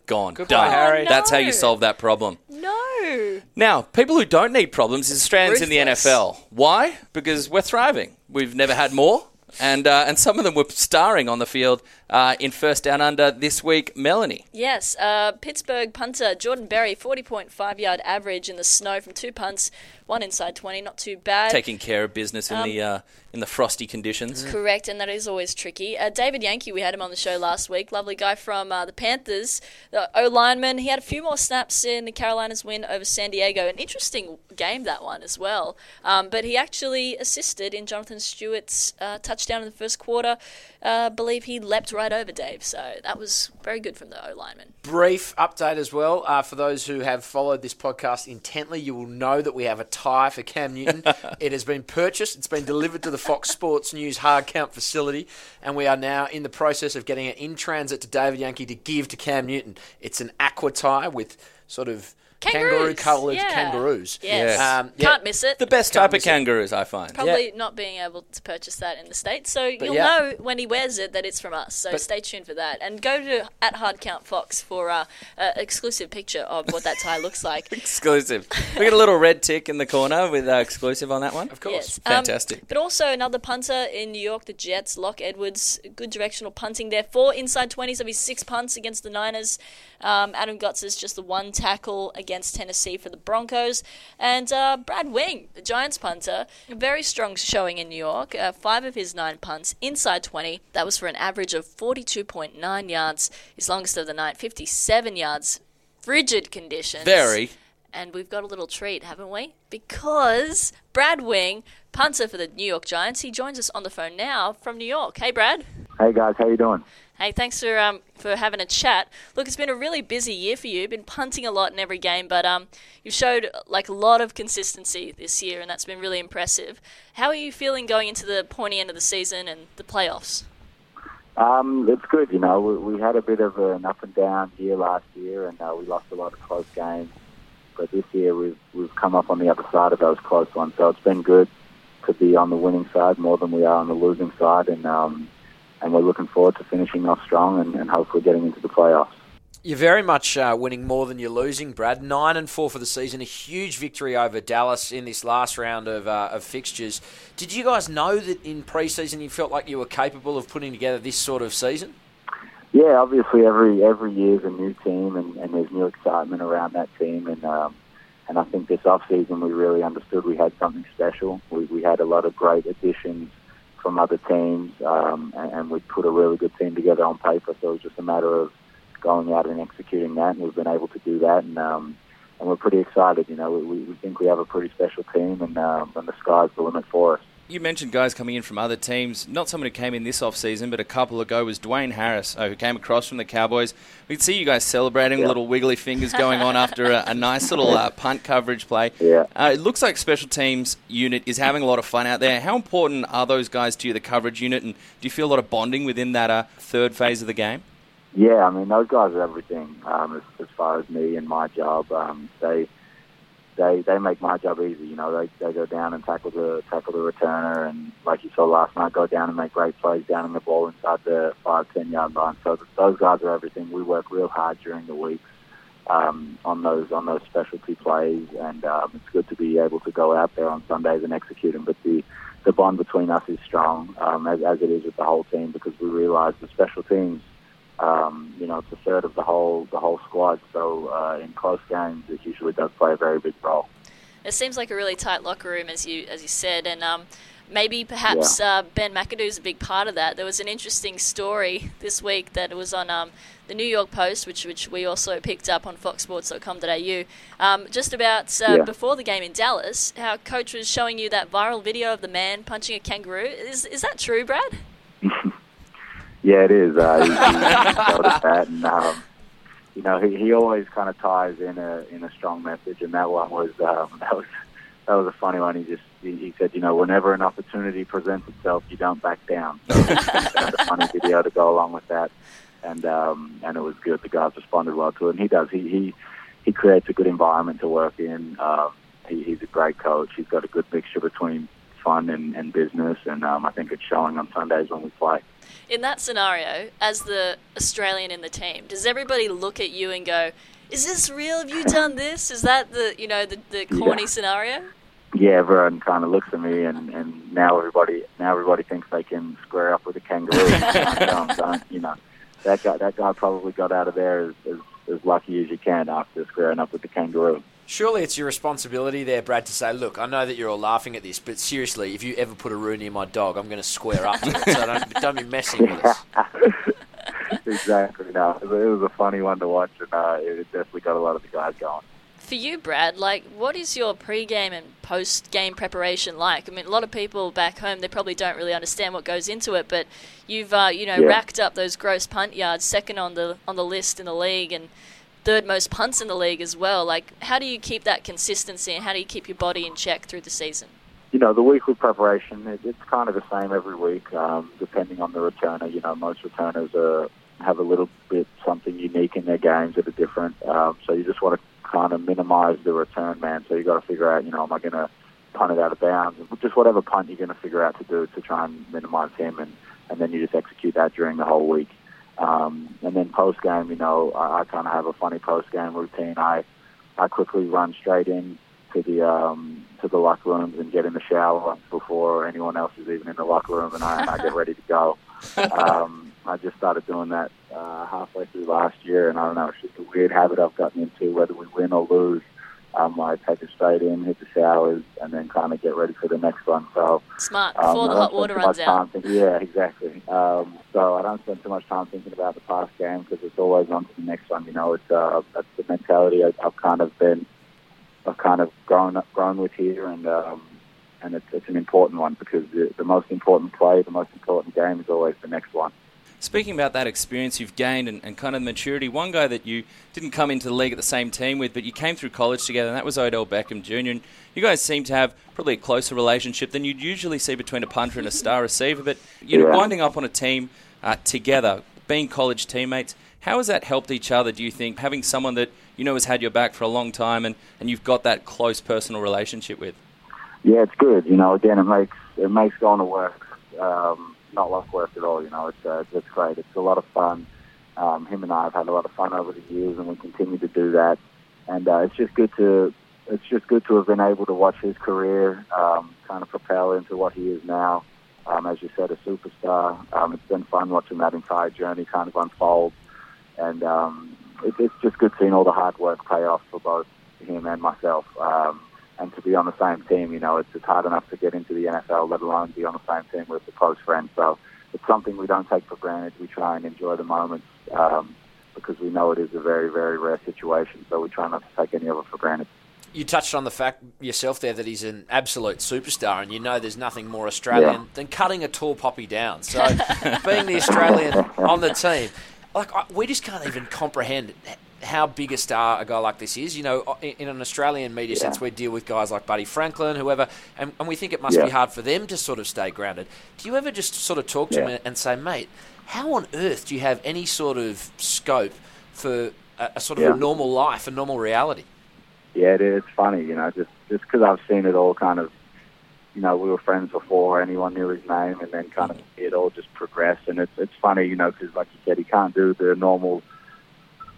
Gone. Goodbye, Done. Harry. Oh, That's how no. you solve that problem. No. Now, people who don't need problems is Australians in the Ruthless. NFL. Why? Because we're thriving. We've never had more. And, uh, and some of them were starring on the field uh, in First Down Under this week. Melanie. Yes, uh, Pittsburgh punter Jordan Berry, 40.5 yard average in the snow from two punts, one inside 20, not too bad. taking care of business in Um, the uh, in the frosty conditions. Correct, and that is always tricky. Uh, David Yankey, we had him on the show last week. Lovely guy from uh, the Panthers, the O lineman. He had a few more snaps in the Carolinas win over San Diego. An interesting game that one as well. Um, but he actually assisted in Jonathan Stewart's uh, touchdown in the first quarter. Uh, believe he leapt right over Dave, so that was very good from the O lineman. Brief update as well uh, for those who have followed this podcast intently. You will know that we have a tie for Cam Newton. it has been purchased. It's been delivered to the Fox Sports News hard count facility, and we are now in the process of getting it in transit to David Yankey to give to Cam Newton. It's an aqua tie with sort of kangaroo Kangaroos, coloured yeah. kangaroos. Yes. Um, yeah. Can't miss it. The best Can't type of miss it. kangaroos, I find. Probably not being able to purchase that in the States. So you'll yeah. know when he wears it that it's from us. So But- stay tuned for that. And go to at Hard Count Fox for uh, an exclusive picture of what that tie looks like. Exclusive. we got a little red tick in the corner with uh, exclusive on that one. Of course. Yes. Um, Fantastic. but also another punter in New York, the Jets, Lac Edwards, good directional punting there. Four inside 20s of his six punts against the Niners. Um, Adam Gotsis just the one tackle against Tennessee for the Broncos. And uh, Brad Wing, the Giants punter, very strong showing in New York. Uh, five of his nine punts inside 20. That was for an average of 42.9 yards. His longest of the night, 57 yards. Frigid conditions. Very. And we've got a little treat, haven't we? Because Brad Wing, punter for the New York Giants, he joins us on the phone now from New York. Hey, Brad. Hey guys, how you doing? Hey, thanks for um for having a chat. Look, it's been a really busy year for you. Been punting a lot in every game, but um you've showed like a lot of consistency this year, and that's been really impressive. How are you feeling going into the pointy end of the season and the playoffs? Um, it's good. You know, we, we had a bit of an up and down year last year, and uh, we lost a lot of close games. But this year, we've we've come up on the other side of those close ones. So it's been good to be on the winning side more than we are on the losing side, and um, and we're looking forward to finishing off strong and, and hopefully getting into the playoffs. You're very much uh, winning more than you're losing, Brad. Nine and four for the season, a huge victory over Dallas in this last round of, uh, of fixtures. Did you guys know that in preseason you felt like you were capable of putting together this sort of season? Yeah, obviously every every year is a new team, and, and there's new excitement around that team, and um, and I think this off season we really understood we had something special. We we had a lot of great additions from other teams, um, and, and we put a really good team together on paper. So it was just a matter of going out and executing that, and we've been able to do that. And um, and we're pretty excited. You know, we, we think we have a pretty special team, and um, and the sky's the limit for us. You mentioned guys coming in from other teams. Not someone who came in this off-season, but a couple ago was Dwayne Harris, uh, who came across from the Cowboys. We could see you guys celebrating, Yeah. little wiggly fingers going on after a, a nice little uh, punt coverage play. Yeah. Uh, it looks like special teams unit is having a lot of fun out there. How important are those guys to you, the coverage unit, and do you feel a lot of bonding within that uh, third phase of the game? Yeah, I mean those guys are everything um, as, as far as me and my job. Um, they they they make my job easy. You know, they they go down and tackle the tackle the returner, and like you saw last night, go down and make great plays down in the ball inside the five ten yard line. So those guys are everything. We work real hard during the weeks um, on those on those specialty plays, and um, it's good to be able to go out there on Sundays and execute them. But the the bond between us is strong, um, as, as it is with the whole team, because we realise the special teams um, you know, it's a third of the whole the whole squad. So uh, in close games, it usually does play a very big role. It seems like a really tight locker room, as you as you said, and um, maybe perhaps uh, Ben McAdoo's a big part of that. There was an interesting story this week that was on um, the New York Post, which which we also picked up on FoxSports.com.au, um, just about uh, Yeah. before the game in Dallas, how coach was showing you that viral video of the man punching a kangaroo. Is is that true, Brad? Yeah, it is. Uh, he, he that, and um, you know, he, he always kind of ties in a in a strong message, and that one was um, that was that was a funny one. He just he, he said, you know, whenever an opportunity presents itself, you don't back down. So it's a funny video to go along with that, and um, and it was good. The guys responded well to it, and he does. He he he creates a good environment to work in. Um, he, he's a great coach. He's got a good mixture between fun and, and business, and um, I think it's showing on Sundays when we play. In that scenario, as the Australian in the team, does everybody look at you and go, "Is this real? Have you done this? Is that the you know the, the corny Yeah. scenario?" yeah, everyone kind of looks at me, and, and now everybody now everybody thinks they can square up with a kangaroo. um, don't, you know, that guy that guy probably got out of there as, as, as lucky as you can after squaring up with the kangaroo. Surely it's your responsibility there, Brad, to say, look, I know that you're all laughing at this, but seriously, if you ever put a roo near my dog, I'm going to square up to it. So don't, don't be messing with us. exactly. No, it was, it was a funny one to watch, and uh, it definitely got a lot of the guys going. For you, Brad, like, what is your pre-game and post-game preparation like? I mean, a lot of people back home they probably don't really understand what goes into it, but you've uh, you know Yeah. racked up those gross punt yards, second on the on the list in the league, and third most punts in the league as well. Like, how do you keep that consistency, and how do you keep your body in check through the season? you know, the weekly preparation, it, it's kind of the same every week, um, depending on the returner. You know, most returners are, have a little bit something unique in their games that are different. Um, so you just want to kind of minimize the return man. So you got to figure out, you know, am I going to punt it out of bounds? Just whatever punt you're going to figure out to do to try and minimize him, and, and then you just execute that during the whole week. Um, and then post game, you know, I, I kind of have a funny post game routine. I I quickly run straight in to the um, to the locker rooms and get in the shower before anyone else is even in the locker room, and I, and I get ready to go. Um, I just started doing that uh, halfway through last year, and I don't know, it's just a weird habit I've gotten into. Whether we win or lose, um, I take it straight in, hit the showers, and then kind of get ready for the next one. So Smart um, before the hot water runs out. thinking- yeah, exactly. Um, so I don't spend too much time thinking about the past game because it's always on to the next one. You know, it's uh, that's the mentality I, I've kind of been, I've kind of grown up, grown with here, and um, and it's, it's an important one because the, the most important play, the most important game is always the next one. Speaking about that experience you've gained and, and kind of maturity, one guy that you didn't come into the league at the same team with, but you came through college together, and that was Odell Beckham Jr. And you guys seem to have probably a closer relationship than you'd usually see between a punter and a star receiver. But you know, Yeah. winding up on a team uh, together, being college teammates, how has that helped each other? Do you think having someone that you know has had your back for a long time and, and you've got that close personal relationship with? Yeah, it's good. You know, again, it makes it makes going to work um, not like work at all. You know, it's uh, it's great. It's a lot of fun. Um, him and I have had a lot of fun over the years, and we continue to do that. And uh, it's just good to it's just good to have been able to watch his career um, kind of propel into what he is now. Um, as you said, a superstar. Um, it's been fun watching that entire journey kind of unfold, and um, it, it's just good seeing all the hard work pay off for both him and myself. Um, and to be on the same team, you know, it's, it's hard enough to get into the NFL, let alone be on the same team with a close friend. So it's something we don't take for granted. We try and enjoy the moments um, because we know it is a very, very rare situation. So we try not to take any of it for granted. You touched on the fact yourself there that he's an absolute superstar, and you know there's nothing more Australian Yeah. than cutting a tall poppy down. So, being the Australian on the team, like I, we just can't even comprehend how big a star a guy like this is. You know, in, in an Australian media sense, we deal with guys like Buddy Franklin, whoever, and, and we think it must Yeah. be hard for them to sort of stay grounded. Do you ever just sort of talk to Yeah. him and say, mate, how on earth do you have any sort of scope for a, a sort of Yeah. a normal life, a normal reality? Yeah, it is funny, you know, just just because I've seen it all kind of, you know, we were friends before anyone knew his name, and then kind of it all just progressed, and it's it's funny, you know, because like you said, he can't do the normal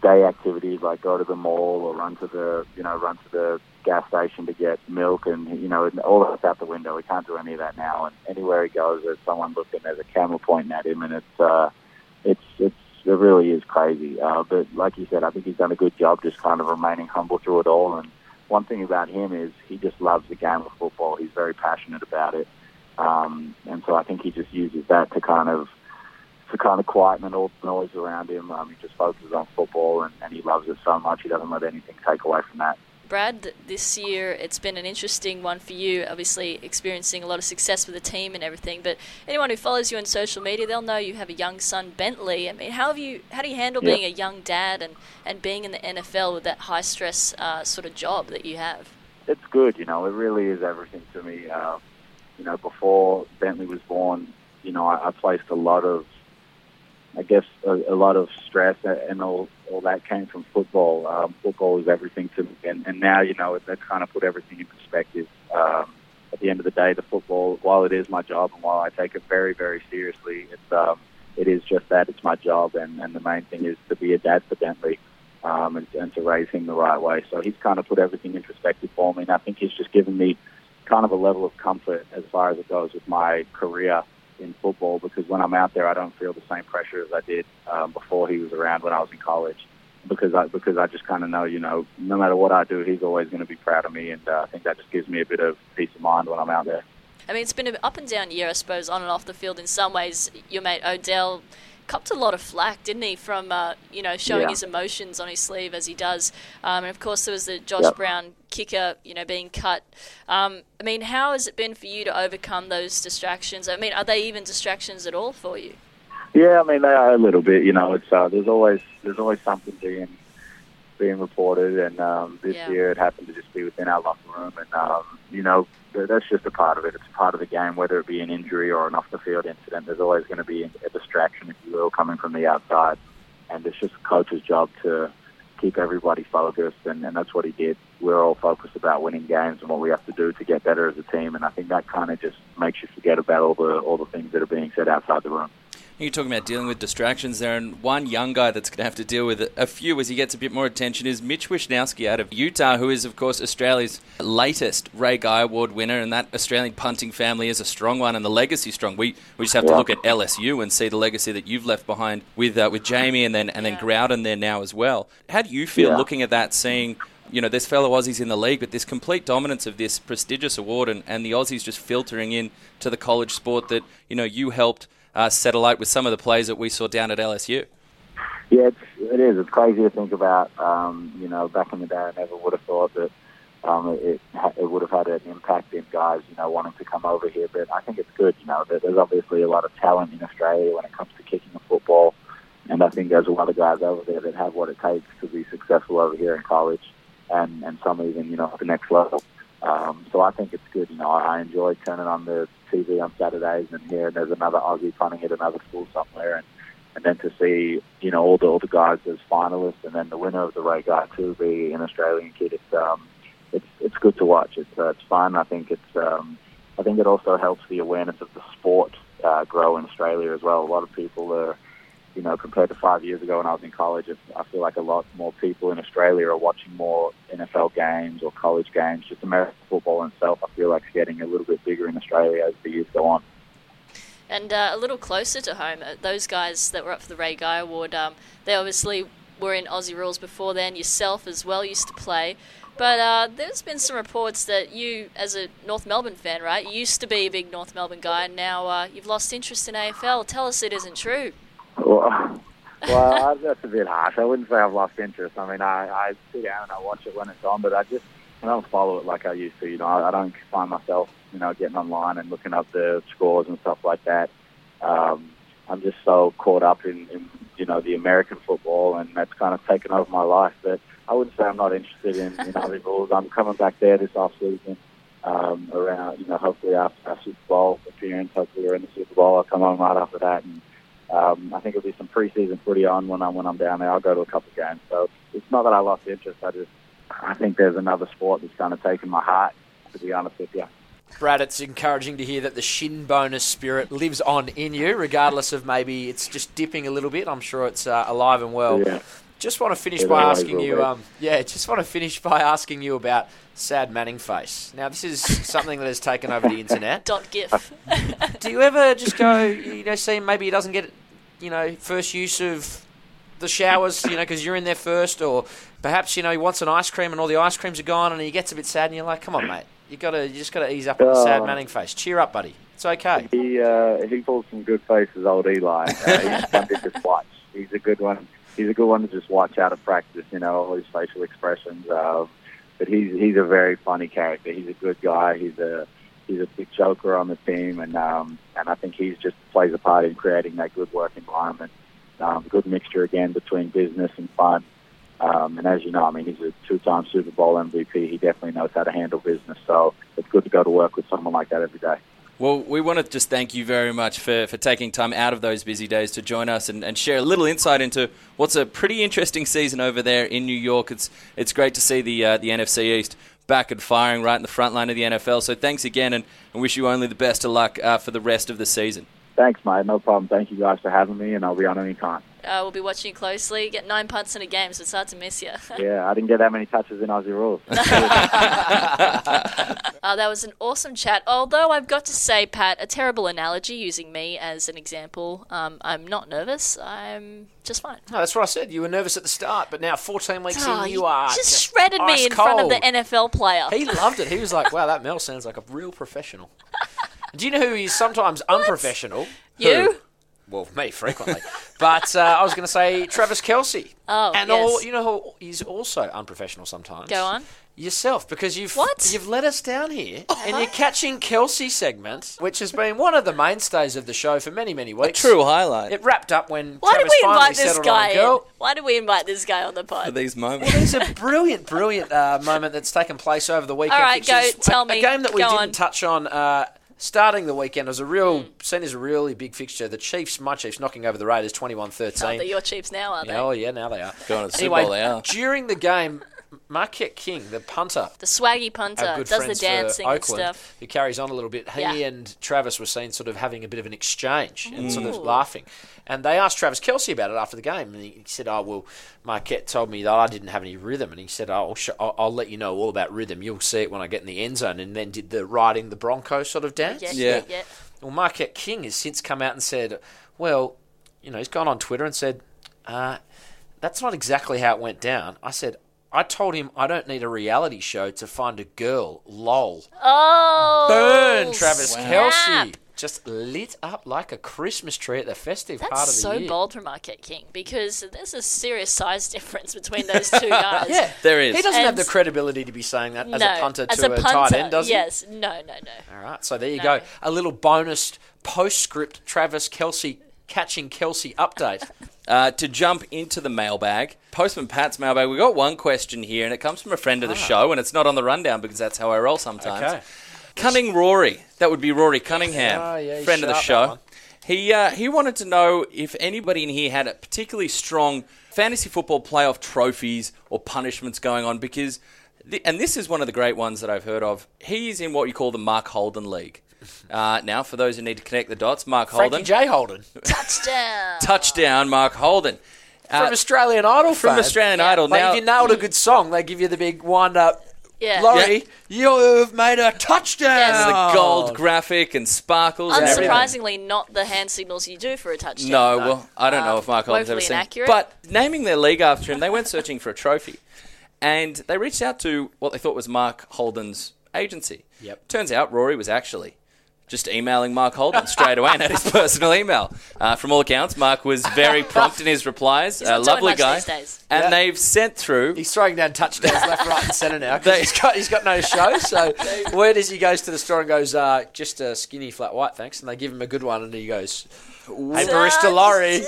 day activities like go to the mall or run to the, you know, run to the gas station to get milk, and you know, and all that's out the window. He can't do any of that now, and anywhere he goes, there's someone looking, there's a camera pointing at him, and it's uh, it's it's it really is crazy. Uh, but like you said, I think he's done a good job just kind of remaining humble through it all. And one thing about him is he just loves the game of football. He's very passionate about it, um, and so I think he just uses that to kind of to kind of quieten all the noise around him. Um, he just focuses on football, and, and he loves it so much. He doesn't let anything take away from that. Brad, this year it's been an interesting one for you, obviously experiencing a lot of success with the team and everything. But anyone who follows you on social media, they'll know you have a young son, Bentley. I mean, how have you? How do you handle being a young dad and, and being in the NFL with that high stress uh, sort of job that you have? it's good. You know, it really is everything to me. Uh, you know, before Bentley was born, you know, I, I placed a lot of, I guess, a, a lot of stress and all, all that came from football. Um, football is everything to me, and, and now you know that kind of put everything in perspective. Um, at the end of the day, the football, while it is my job and while I take it very, very seriously, it's um, it is just that it's my job, and, and the main thing is to be a dad for Bentley um, and, and to raise him the right way. So he's kind of put everything in perspective for me, and I think he's just given me kind of a level of comfort as far as it goes with my career in football because when I'm out there, I don't feel the same pressure as I did um, before he was around when I was in college. Because I because I just kind of know, you know, no matter what I do, he's always going to be proud of me, and uh, I think that just gives me a bit of peace of mind when I'm out there. I mean, it's been an up and down year, I suppose, on and off the field. In some ways, your mate Odell copped a lot of flack, didn't he, from uh, you know showing Yeah. his emotions on his sleeve as he does. Um, and of course, there was the Josh Yep. Brown kicker, you know, being cut. Um, I mean, how has it been for you to overcome those distractions? I mean, are they even distractions at all for you? Yeah, I mean they are a little bit. You know, it's uh, there's always there's always something being being reported, and um, this Yeah. year it happened to just be within our locker room, and um, you know that's just a part of it. It's part of the game, whether it be an injury or an off the field incident. There's always going to be a distraction, if you will, coming from the outside, and it's just the coach's job to keep everybody focused, and, and that's what he did. We're all focused about winning games and what we have to do to get better as a team, and I think that kind of just makes you forget about all the all the things that are being said outside the room. You're talking about dealing with distractions there, and one young guy that's going to have to deal with a few as he gets a bit more attention is Mitch Wishnowsky out of Utah, who is, of course, Australia's latest Ray Guy Award winner, and that Australian punting family is a strong one, and the legacy strong. We we just have to look at LSU and see the legacy that you've left behind with uh, with Jamie and then and then Yeah. Growden there now as well. How do you feel Yeah. looking at that, seeing? You know, there's fellow Aussies in the league, but this complete dominance of this prestigious award and, and the Aussies just filtering in to the college sport that, you know, you helped uh, out with some of the plays that we saw down at LSU. Yeah, it's, it is. It's crazy to think about. Um, you know, back in the day, I never would have thought that um, it it would have had an impact in guys, you know, wanting to come over here. But I think it's good. You know, there- there's obviously a lot of talent in Australia when it comes to kicking a football, and I think there's a lot of guys over there that have what it takes to be successful over here in college, and and some even, you know, at the next level. Um, so I think it's good. You know, I enjoy turning on the TV on Saturdays and hearing there's another Aussie punting at another school somewhere, and and then to see you know all the all guys as finalists, and then the winner of the Ray Guy too be an Australian kid. It's um, it's it's good to watch. It's uh, it's fun. I think it's um, I think it also helps the awareness of the sport uh, grow in Australia as well. A lot of people are. You know, compared to five years ago when I was in college, I feel like a lot more people in Australia are watching more NFL games or college games. Just American football itself, I feel like, is getting a little bit bigger in Australia as the years go on. And uh, a little closer to home, uh, those guys that were up for the Ray Guy Award, um, they obviously were in Aussie rules before then. Yourself as well used to play. But uh, there's been some reports that you, as a North Melbourne fan, right, you used to be a big North Melbourne guy, and now uh, you've lost interest in AFL. Tell us it isn't true. Well, well, that's a bit harsh. I wouldn't say I've lost interest. I mean, I, I sit down and I watch it when it's on, but I just I don't follow it like I used to. You know, I, I don't find myself, you know, getting online and looking up the scores and stuff like that. Um, I'm just so caught up in, in, you know, the American football, and that's kind of taken over my life. But I wouldn't say I'm not interested in, in other rules. I'm coming back there this off season. Um, around, you know, hopefully after our Super Bowl appearance, hopefully we're in the Super Bowl. I'll come on right after that, and um, I think it'll be some preseason footy on when I'm when I'm down there. I'll go to a couple of games. So it's not that I lost interest. I just I think there's another sport that's kind of taken my heart. To be honest with you. Brad, it's encouraging to hear that the Shinboner spirit lives on in you, regardless of maybe it's just dipping a little bit. I'm sure it's uh, alive and well. Yeah. Just want to finish It by asking you, um, yeah, just want to finish by asking you about sad Manning face. Now, this is something that has taken over the internet. Dot gif. Do you ever just go, you know, see maybe he doesn't get, you know, first use of the showers, you know, because you're in there first, or perhaps you know he wants an ice cream and all the ice creams are gone, and he gets a bit sad, and you're like, come on, mate, you gotta, you just gotta ease up on the sad Uh, Manning face. Cheer up, buddy. It's okay. He uh, he pulls some good faces, old Eli. Uh, he's one to just watch. He's a good one. He's a good one to just watch out of practice. You know, all his facial expressions. Uh, but he's he's a very funny character. He's a good guy. He's a he's a big joker on the team, and um, and I think he's just plays a part in creating that good work environment. Um, good mixture again between business and fun. Um, and as you know, I mean, he's a two-time Super Bowl MVP. He definitely knows how to handle business. So it's good to go to work with someone like that every day. Well, we want to just thank you very much for, for taking time out of those busy days to join us and, and share a little insight into what's a pretty interesting season over there in New York. It's it's great to see the uh, the NFC East back and firing right in the front line of the NFL. So thanks again, and, and wish you only the best of luck uh, for the rest of the season. Thanks, mate. No problem. Thank you guys for having me, and I'll be on any time. Uh, we'll be watching you closely. Get nine punts in a game, so it's hard to miss you. Yeah, I didn't get that many touches in Aussie rules. Uh, that was an awesome chat. Although I've got to say, Pat, a terrible analogy using me as an example. Um, I'm not nervous. I'm just fine. No, that's what I said. You were nervous at the start, but now 14 weeks Oh, in, you you are just shredded me ice in front of the. NFL player. He loved it. He was like, "Wow, that Mel sounds like a real professional." Do you know who is sometimes unprofessional? You? Who? Well, me frequently. But uh, I was going to say Travis Kelce. Oh, and yes. all you know who is also unprofessional sometimes. Go on. Yourself, because you've What? You've let us down here and you're catching Kelce segment, which has been one of the mainstays of the show for many many weeks. A weeks. true highlight It wrapped up when Why did we invite this guy on in? Why did we invite this guy on the pod? for these moments. There's a brilliant, brilliant uh, moment that's taken place over the weekend. All right, go, is tell a, me. A game that we Go didn't on. touch on. Uh, starting the weekend was a real, hmm. seen as a really big fixture. The Chiefs, my Chiefs, knocking over the Raiders 21-13. Oh, they're your Chiefs now, are they? Yeah, oh yeah, now they are. Going to the Super Bowl, they are. during the game, Marquette King, the punter, The swaggy punter our does the dancing for and stuff. who carries on a little bit. He Yeah. and Travis were seen sort of having a bit of an exchange and sort of laughing. And they asked Travis Kelce about it after the game, and he said, "Oh well, Marquette told me that I didn't have any rhythm." And he said, "Oh, I'll, sh- I'll, I'll let you know all about rhythm. You'll see it when I get in the end zone." And then did the riding the Bronco sort of dance. Yeah, Yeah. yeah, yeah. Well, Marquette King has since come out and said, well, you know, he's gone on Twitter and said, uh, that's not exactly how it went down. I said, I told him I don't need a reality show to find a girl. Lol. Oh, Burn, Travis snap. Kelce. Just lit up like a Christmas tree at the festive part of That's the so year. bold from Marquette King because there's a serious size difference between those two guys. Yeah, There is. He doesn't have the credibility to be saying that as no, a punter as to a, a, punter, tight end, does he? yes. No, no, no. All right, so there you No. go. A little bonus postscript Travis Kelce catching Kelce update. Uh, to jump into the mailbag, Postman Pat's mailbag, we've got one question here, and it comes from a friend of the show, and it's not on the rundown because that's how I roll sometimes. Okay. Cunning Rory, that would be Rory Cunningham, Oh, yeah, he's friend of the sharp, that show. one. He uh, he wanted to know if anybody in here had a particularly strong fantasy football playoff trophies or punishments going on because, the, and this is one of the great ones that I've heard of. He's in what you call the Mark Holden League. Uh, now, for those who need to connect the dots, Mark Frankie Holden, J. Holden Touchdown. touchdown, Mark Holden. Uh, from Australian Idol. from fame. Australian Yeah. Idol. Like now, if you nailed a good song, they give you the big wind up. Yeah. Laurie, you've made a touchdown. Yes. the gold graphic and sparkles and. Unsurprisingly, not the hand signals you do for a touchdown. No, well, I don't know if Mark Holden's ever woefully seen. inaccurate. But naming their league after him, they went searching for a trophy, and they reached out to what they thought was Mark Holden's agency. Yep. Turns out Rory was actually just emailing Mark Holden straight away and had his personal email. Uh, from all accounts, Mark was very prompt in his replies. He's A not doing lovely much guy. these days. And Yeah. they've sent through. He's throwing down touchdowns left, right, and centre now. 'cause They- he's got he's got no show. So where does he goes to the store and goes, uh, just a skinny flat white, thanks. And they give him a good one, and he goes, "Hey, Barista Laurie,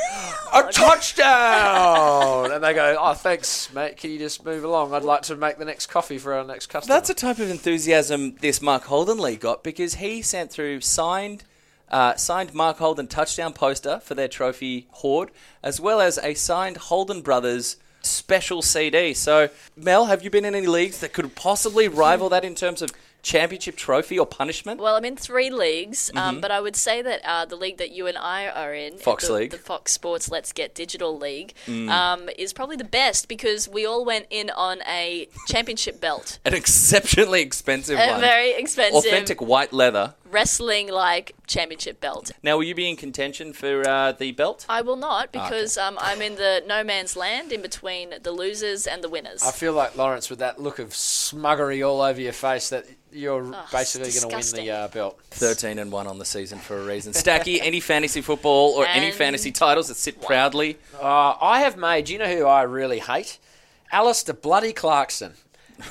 a touchdown!" and they go, "Oh, thanks, mate. Can you just move along? I'd like to make the next coffee for our next customer." That's a type of enthusiasm this Mark Holden Lee got because he sent through signed. Uh, signed Mark Holden touchdown poster for their trophy hoard, as well as a signed Holden Brothers special CD. So, Mel, have you been in any leagues that could possibly rival that in terms of championship trophy or punishment? Well, I'm in three leagues, um, but I would say that uh, the league that you and I are in, Mm-hmm. Fox the, League. Mm. the Fox Sports Let's Get Digital League, um, is probably the best because we all went in on a championship belt. An exceptionally expensive A one. very expensive Authentic white leather. Wrestling like championship belt. Now, will you be in contention for uh, the belt? I will Ah, not because um, I'm in the no man's land in between the losers and the winners. I feel like Lawrence with that look of smuggery all over your face that you're Oh, basically going to win the uh, belt. 13 and 1 on the season for a reason. Stacky, any fantasy football or any fantasy titles that sit proudly? Uh, I have made. You know who I really hate? Alistair bloody Clarkson.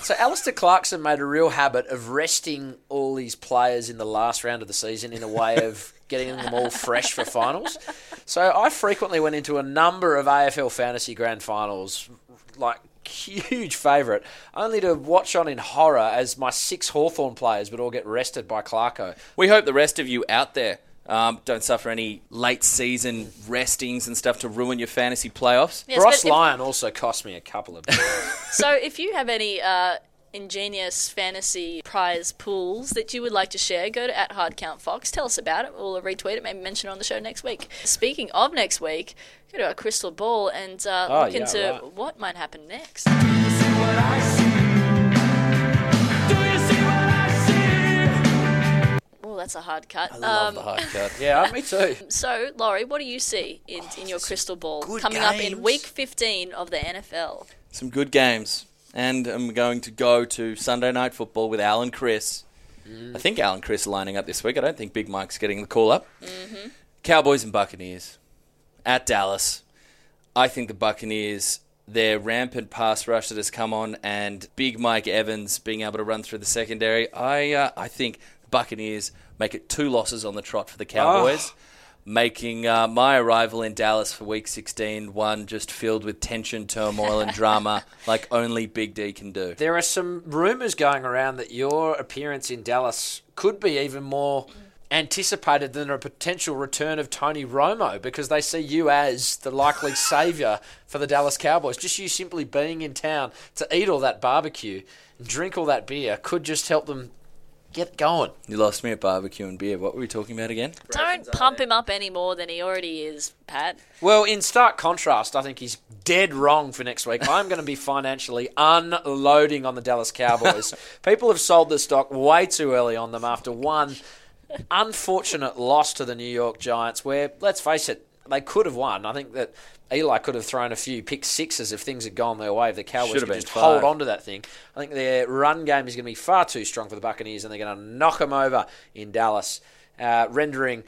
So Alistair Clarkson made a real habit of resting all these players in the last round of the season in a way of getting them all fresh for finals. So I frequently went into a number of AFL fantasy grand finals, like huge favourite, only to watch on in horror as my six Hawthorn players would all get rested by Clarko. We hope the rest of you out there um, don't suffer any late season restings and stuff to ruin your fantasy playoffs. Yes, Ross but if- Lyon also cost me a couple of. So if you have any uh, ingenious fantasy prize pools that you would like to share, go to at HardCountFox. Tell us about it. We'll retweet it, maybe mention it on the show next week. Speaking of next week, go to our crystal ball and uh, Oh, look yeah, into right. what might happen next. That's a hard cut. I love Um, the hard cut. yeah, me too. So, Laurie, what do you see in, in your crystal ball coming up in week 15 of the NFL? Some good games. And I'm going to go to Sunday Night Football with Al and Cris. I think Al and Cris are lining up this week. I don't think Big Mike's getting the call up. Cowboys and Buccaneers at Dallas. I think the Buccaneers, their rampant pass rush that has come on, and Big Mike Evans being able to run through the secondary. I uh, I think the Buccaneers make it two losses on the trot for the Cowboys. Making uh, my arrival in Dallas for Week 16 one just filled with tension, turmoil, and drama like only Big D can do. There are some rumours going around that your appearance in Dallas could be even more anticipated than a potential return of Tony Romo because they see you as the likely saviour for the Dallas Cowboys. Just you simply being in town to eat all that barbecue and drink all that beer could just help them get going. You lost me at barbecue and beer. What were we talking about again? Don't pump him up any more than he already is, Pat. Well, in stark contrast, I think he's dead wrong for next week. I'm going to be financially unloading on the Dallas Cowboys. People have sold the stock way too early on them after one unfortunate loss to the New York Giants, where, let's face it, they could have won. I think that Eli could have thrown a few pick sixes if things had gone their way. If the Cowboys Should could just five. hold on to that thing. I think their run game is going to be far too strong for the Buccaneers, and they're going to knock them over in Dallas, uh, rendering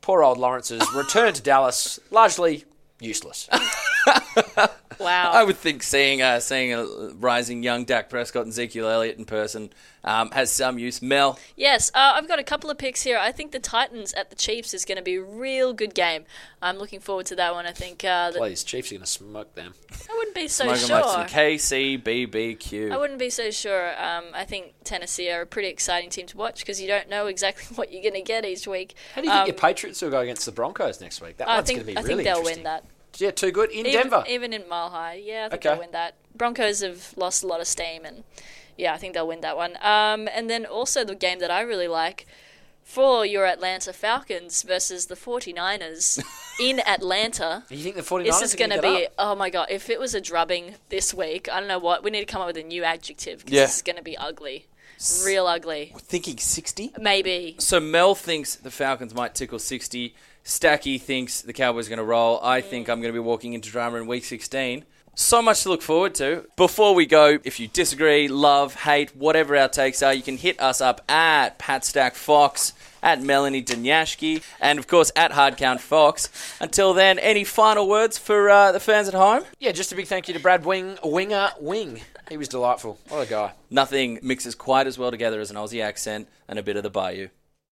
poor old Lawrence's return to Dallas largely useless. Wow. I would think seeing uh, seeing a rising young Dak Prescott and Ezekiel Elliott in person um, has some use. Mel, Yes, uh, I've got a couple of picks here. I think the Titans at the Chiefs is going to be a real good game. I'm looking forward to that one. I think uh, that Please, Chiefs are going to smoke them. I wouldn't be so smoking sure. like some KCBBQ. I wouldn't be so sure. Um, I think Tennessee are a pretty exciting team to watch because you don't know exactly what you're going to get each week. How do you think Um, your Patriots will go against the Broncos next week? That I one's going to be really interesting. I think they'll win that. Yeah, too good in even, Denver. even in Mile High. Yeah, I think Okay. they'll win that. Broncos have lost a lot of steam, and yeah, I think they'll win that one. Um, and then also the game that I really like for your Atlanta Falcons versus the 49ers in Atlanta. you think the 49ers This is going to be, oh my god, if it was a drubbing this week, I don't know what, we need to come up with a new adjective because Yeah. this is going to be ugly. Real ugly. Thinking 60? Maybe. So Mel thinks the Falcons might tickle 60. Stacky thinks the Cowboys are going to roll. I think I'm going to be walking into drama in week 16. So much to look forward to. Before we go, if you disagree, love, hate, whatever our takes are, you can hit us up at Pat Stack Fox, at Melanie Danyashki, and of course at Hardcount Fox. Until then, any final words for uh, the fans at home? Yeah, just a big thank you to Brad Wing, Winger Wing. He was delightful. What a guy. Nothing mixes quite as well together as an Aussie accent and a bit of the Bayou.